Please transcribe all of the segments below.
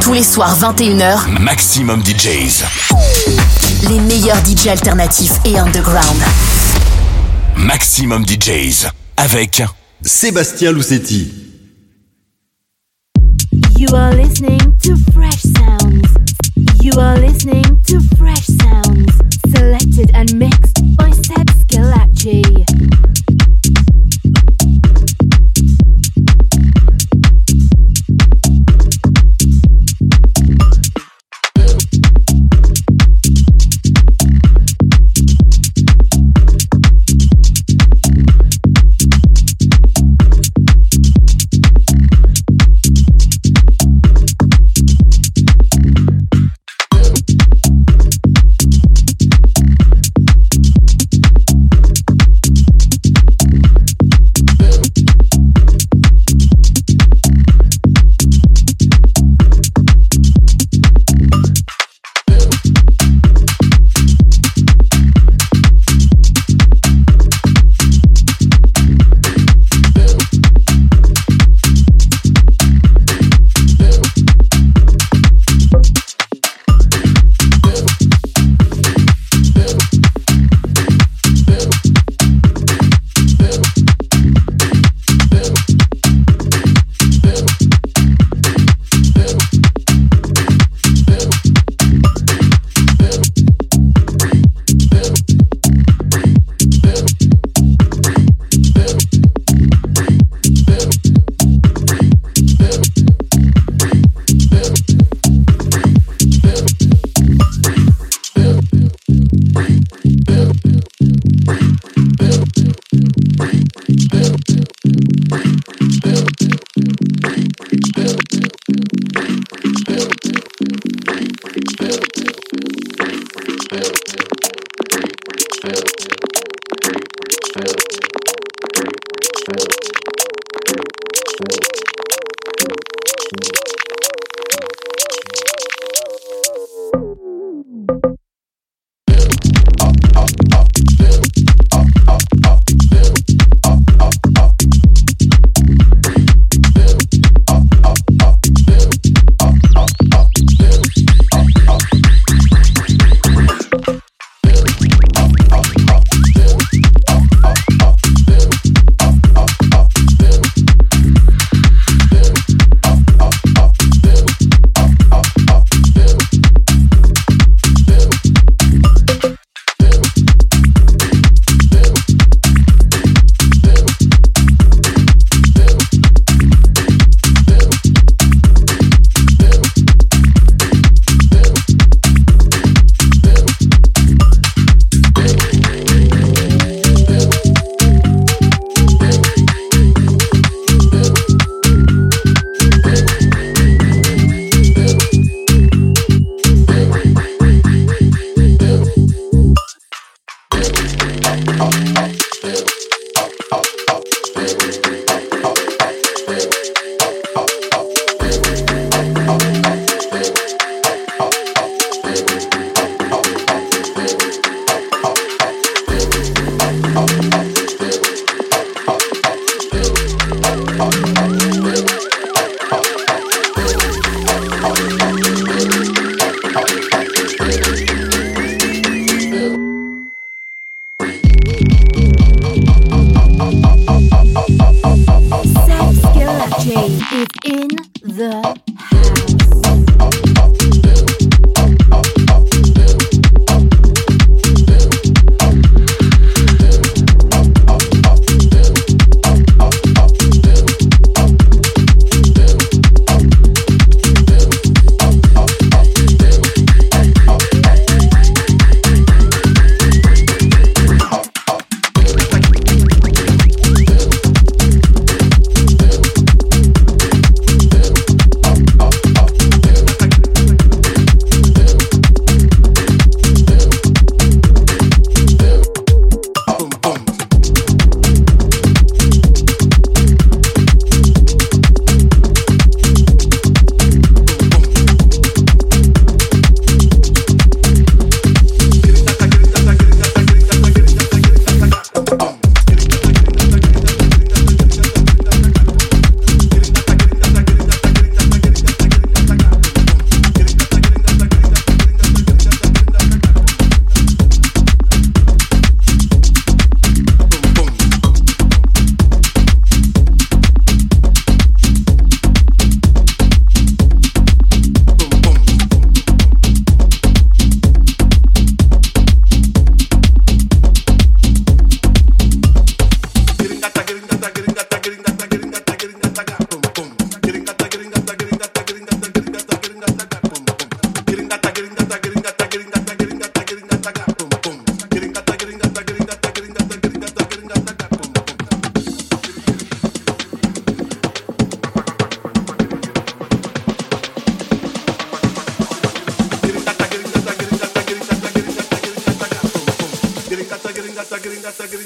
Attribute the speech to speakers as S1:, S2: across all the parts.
S1: Tous les soirs 21h,
S2: Maximum DJs.
S1: les meilleurs DJ alternatifs et underground.
S2: Maximum DJs. Avec
S3: Sébastien Loussetti.
S4: You are listening to Fresh Sounds. You are listening to Fresh Sounds.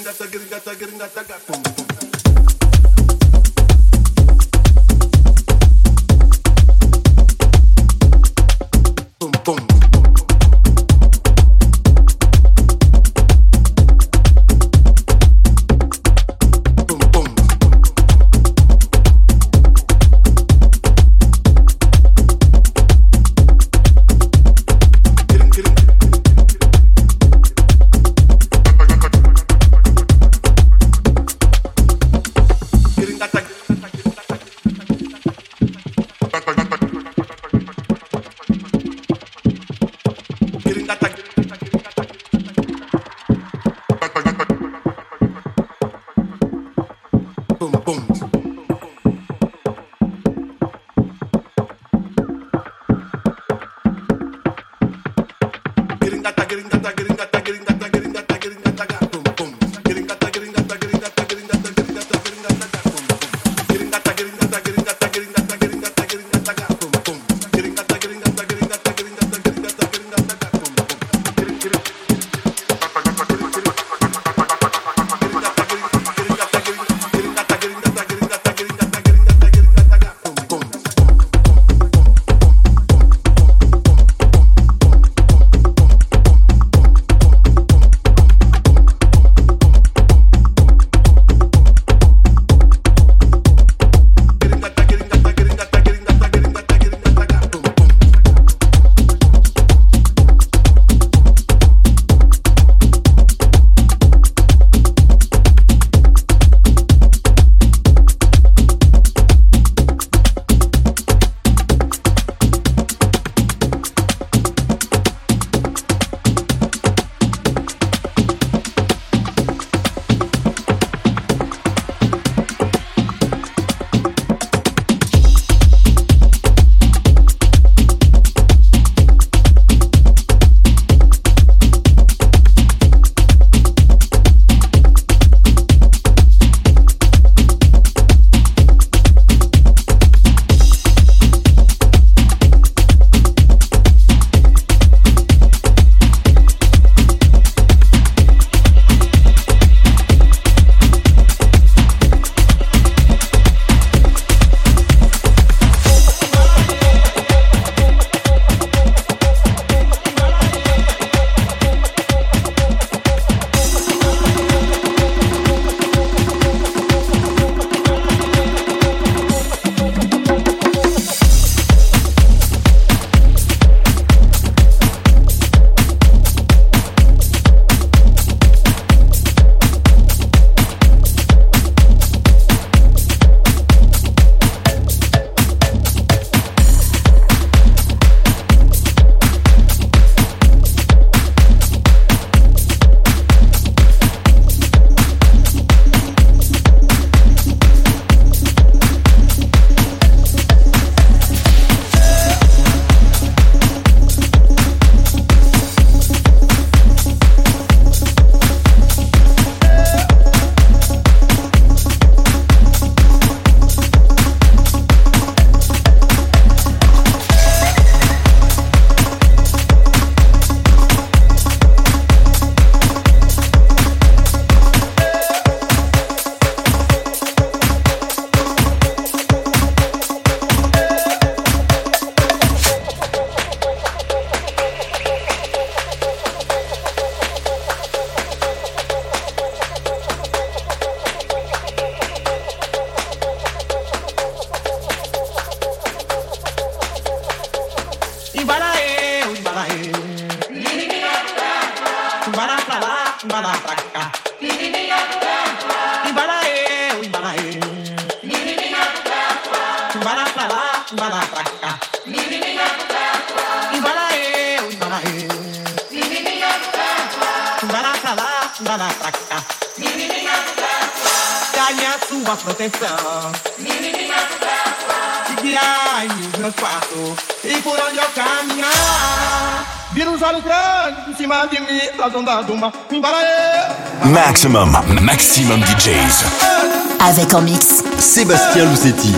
S4: getting that, getting that, getting that, that, boom, boom.
S2: Maximum, Maximum DJs.
S1: Avec en mix,
S3: Sébastien Lucetti.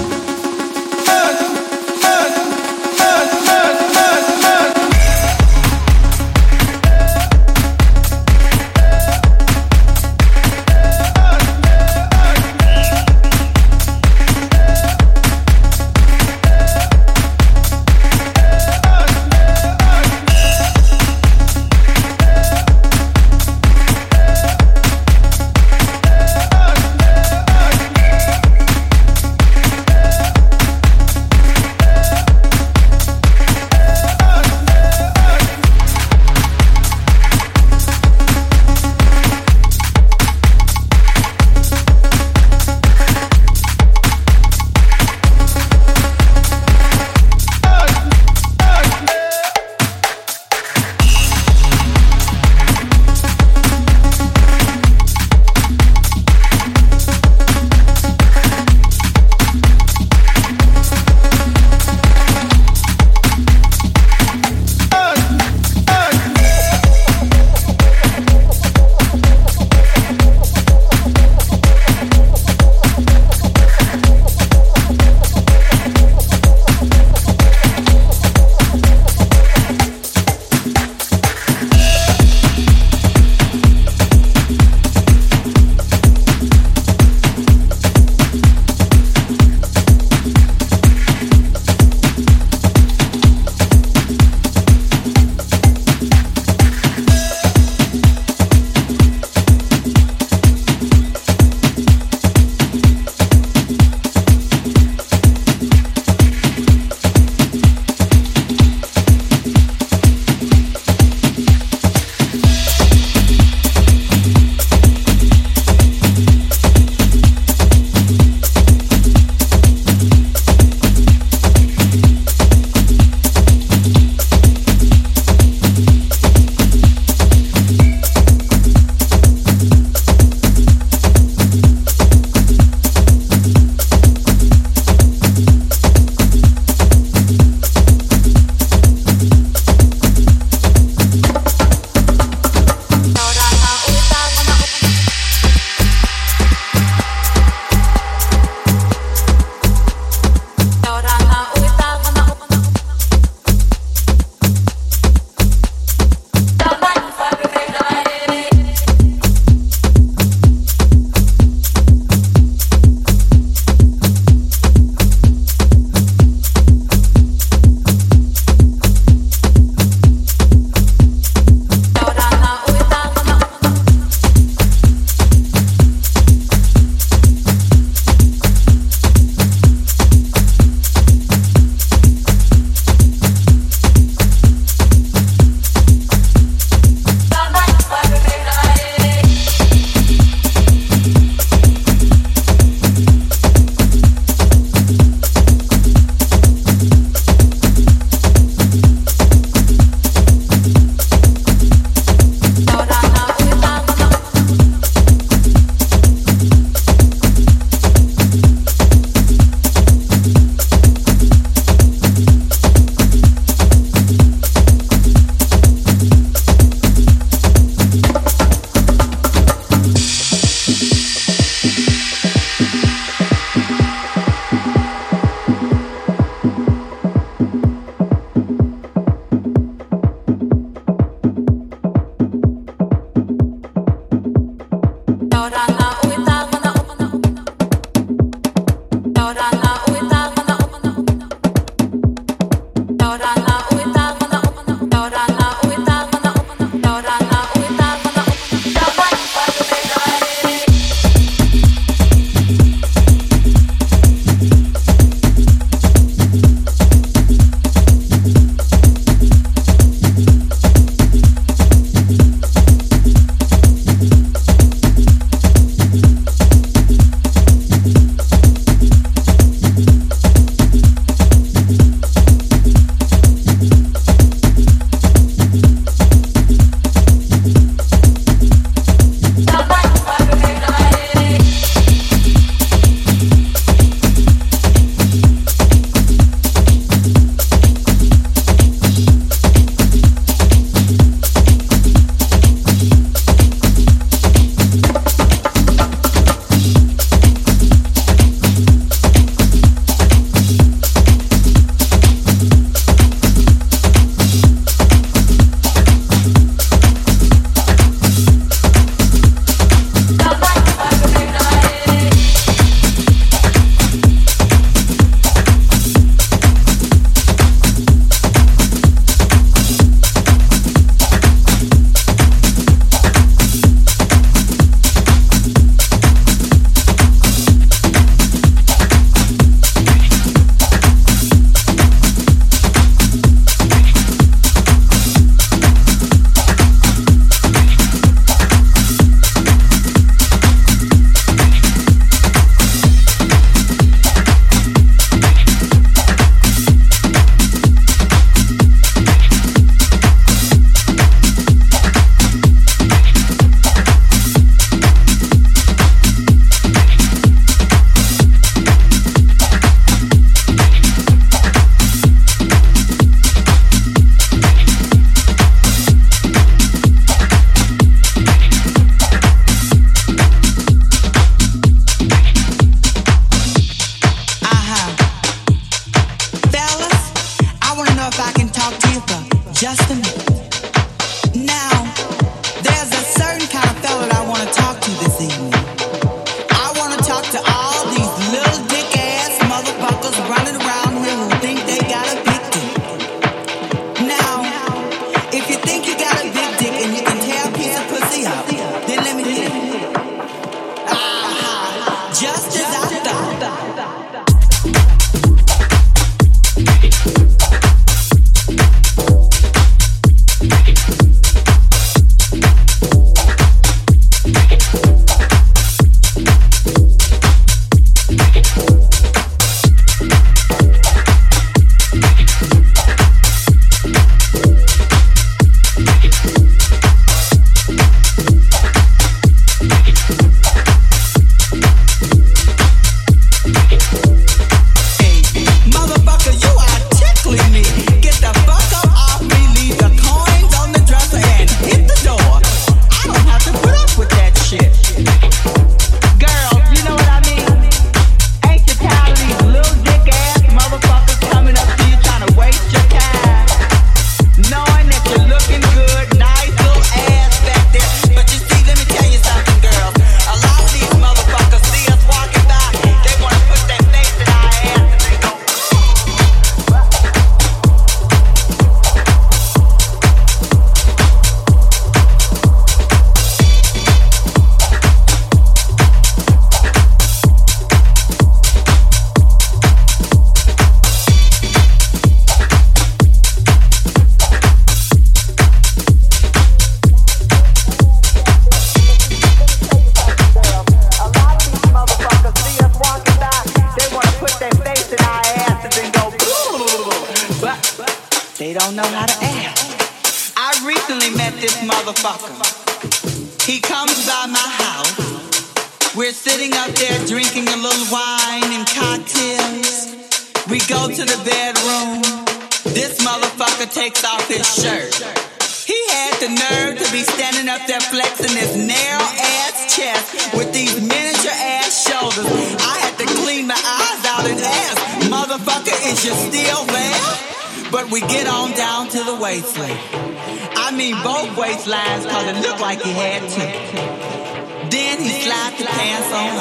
S5: got the pants on.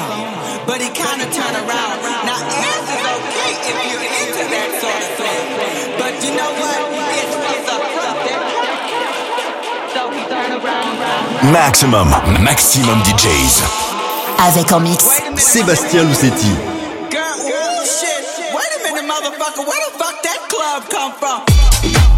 S5: But he kinda turned around. Now ass is okay if you're into that sort of thing. But you know what? It's, it's a so he turned around, around.
S2: Maximum, maximum DJs.
S1: Avec en mix
S5: Sébastien
S3: Lucetti.
S5: Girl, oh shit, wait a minute, motherfucker, where the fuck that club come from?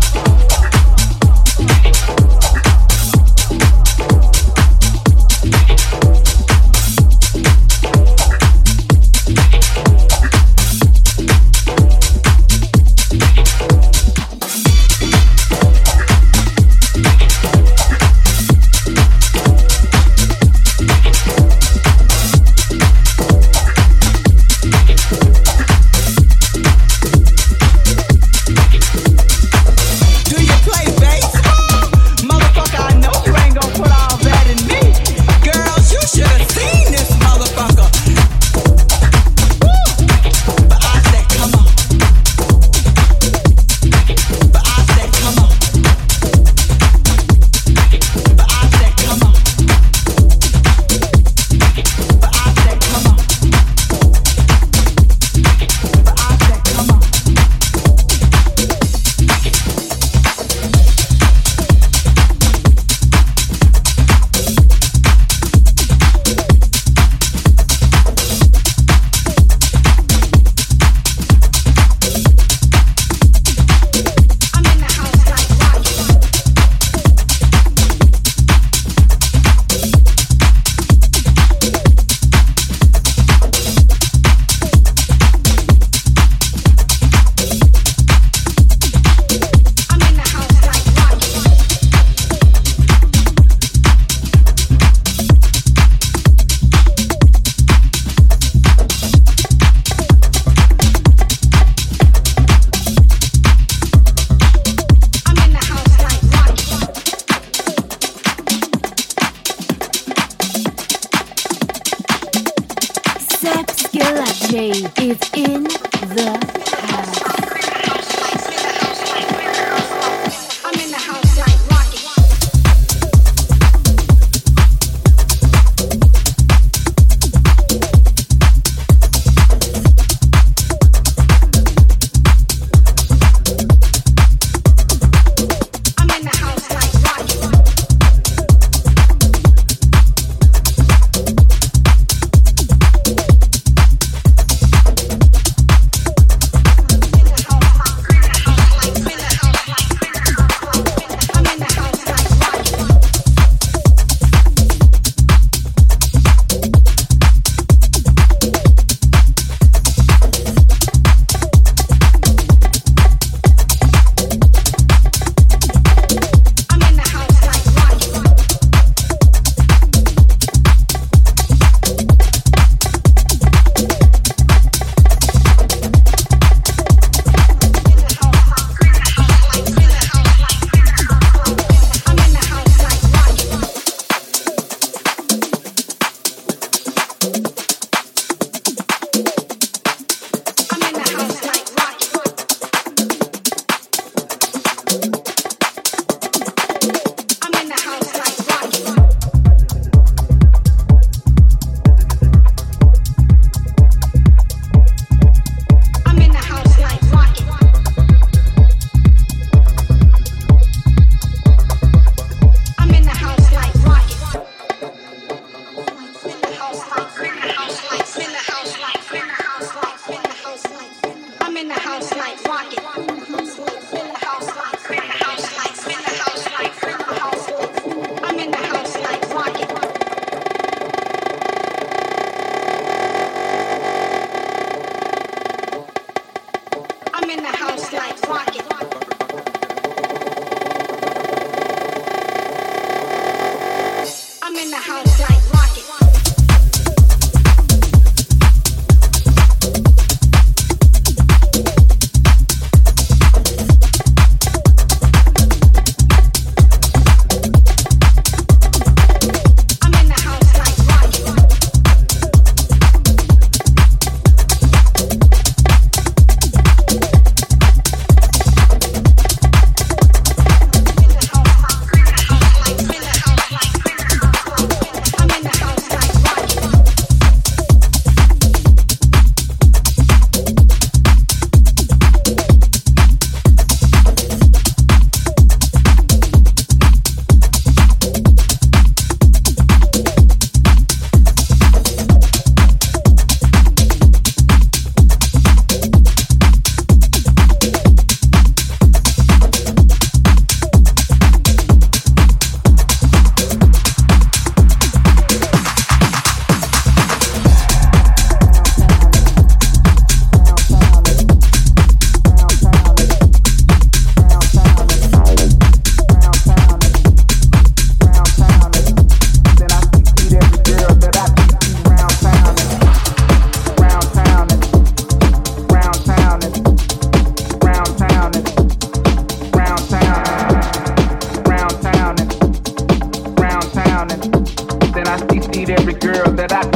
S6: that I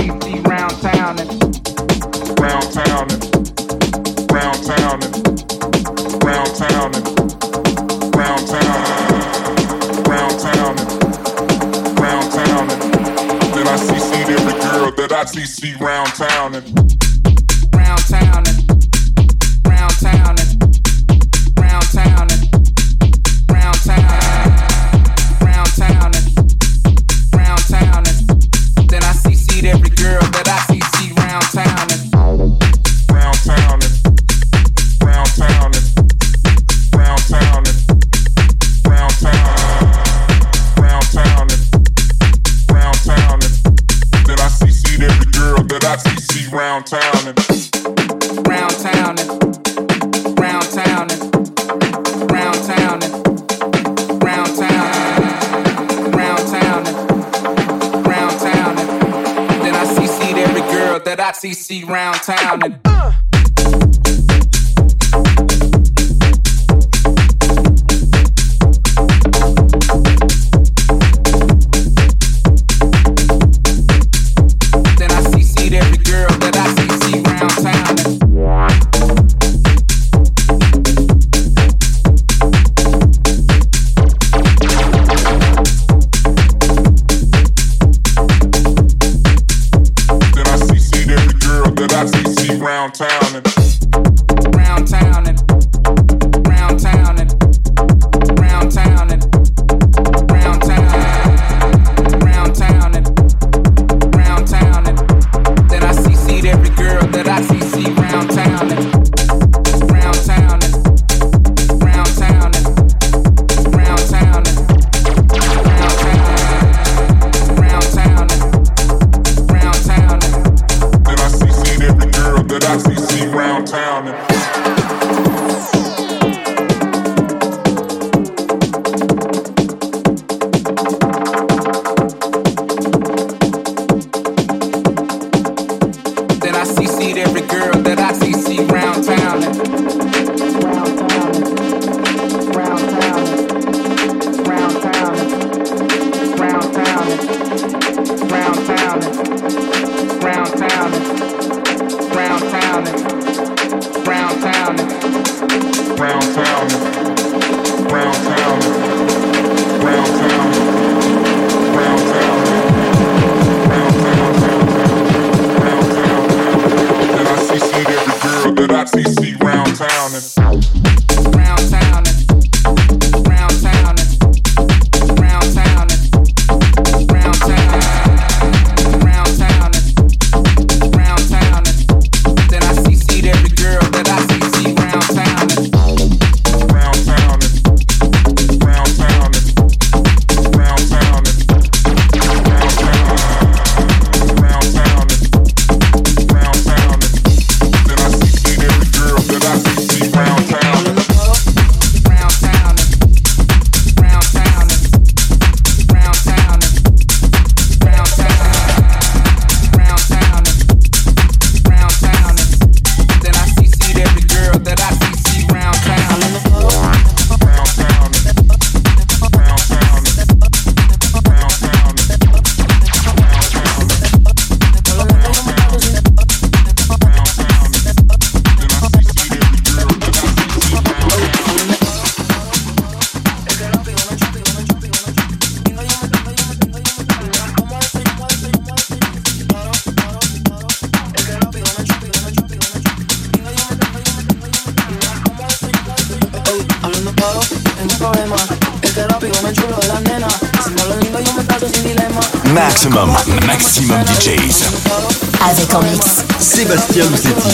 S3: Sébastien Lucetti.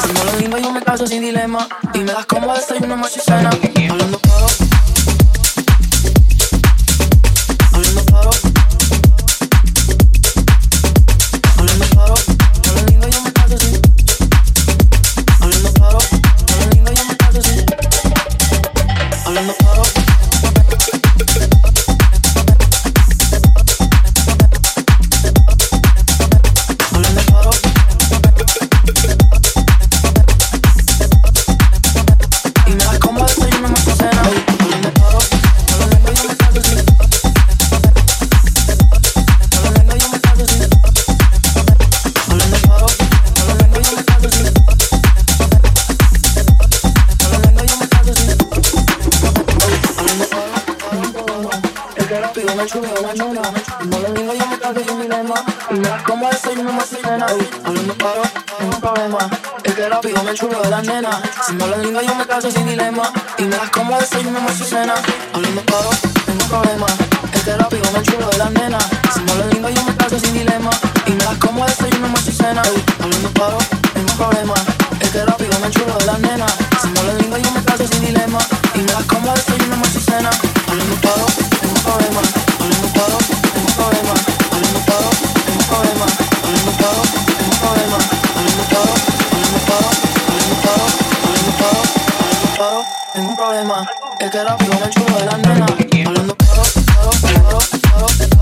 S3: Si no me caso sin dilema Y problema. Es que era flow el chulo de la nena. Hablando claro, claro, claro.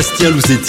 S3: Sébastien Louzetti.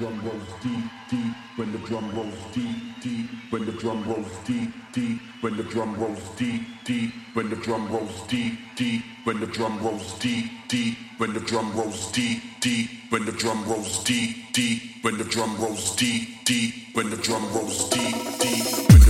S4: drum rolls deep, deep, when
S7: the drum rolls deep, deep, when the drum rolls deep, deep, when the drum rolls deep, deep, when the drum rolls deep, deep, when the drum rolls deep, deep, when the drum rolls deep, deep, when the drum rolls deep, deep, when the drum rolls deep, deep, when the drum rolls deep, deep, when the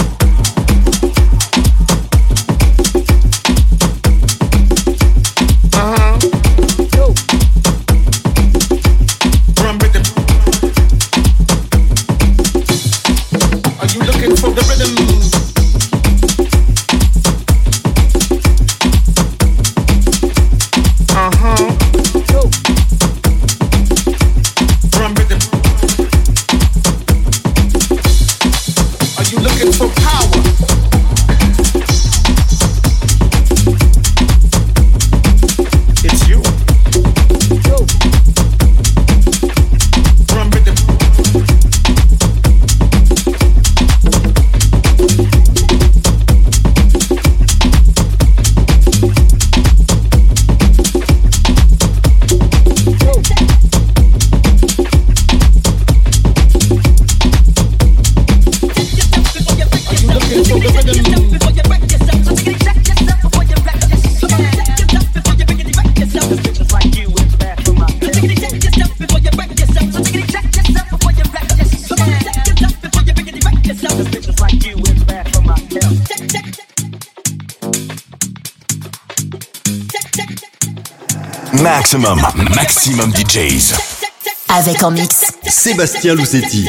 S2: Maximum, maximum DJs.
S1: Avec en mix,
S3: Sébastien Lucetti.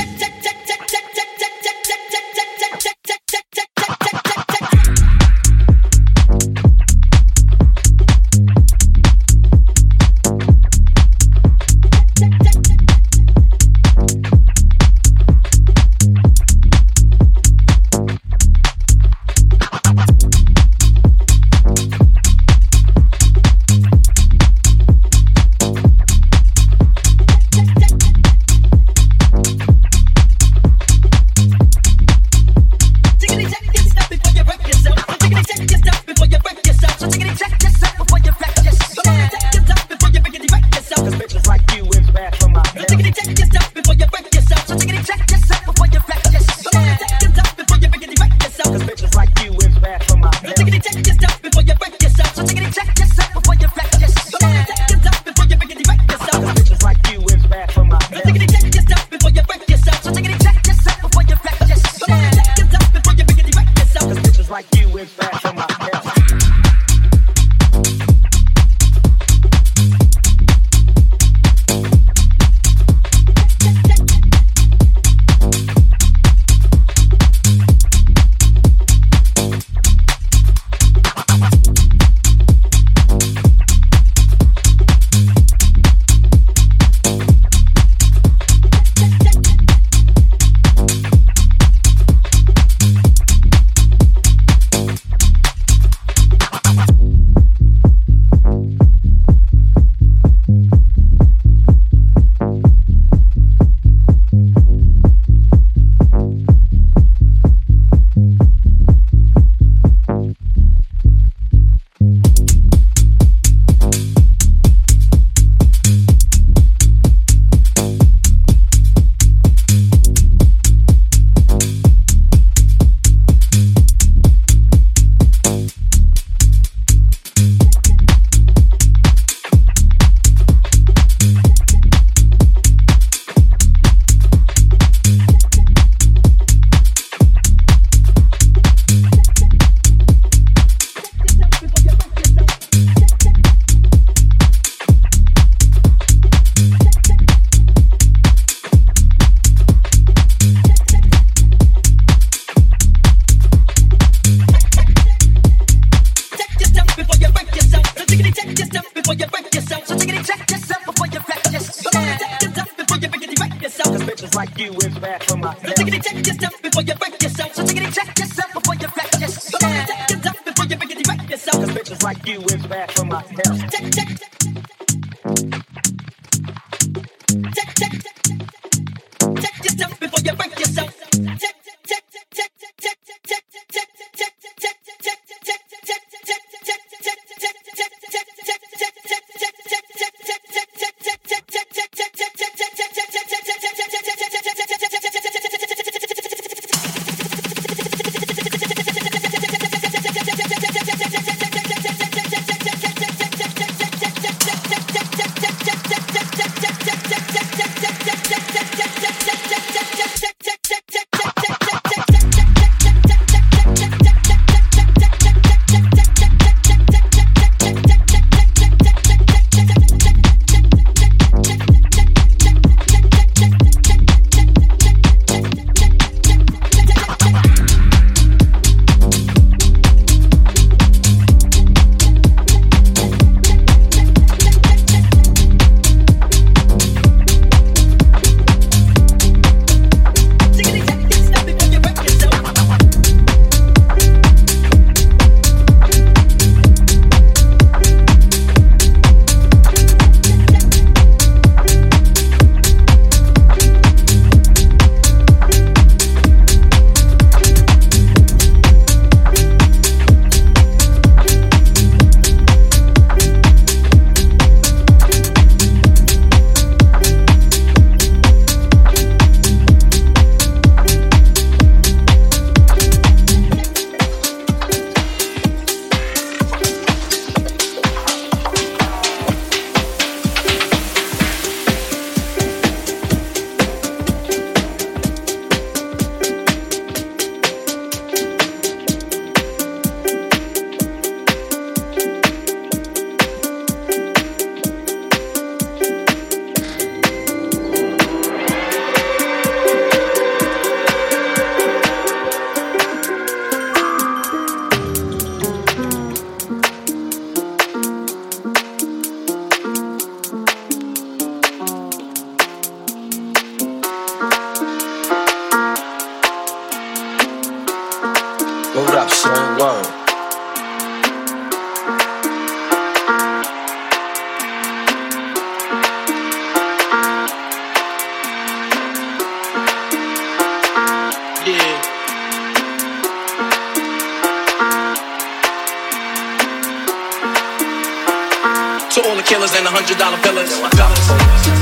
S8: killers and a hundred dollar billers.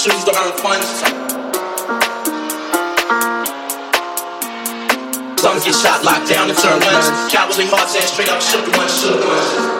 S8: Some get shot, locked down, and turn guns. Cowardly hearts and straight up shook ones, shook ones.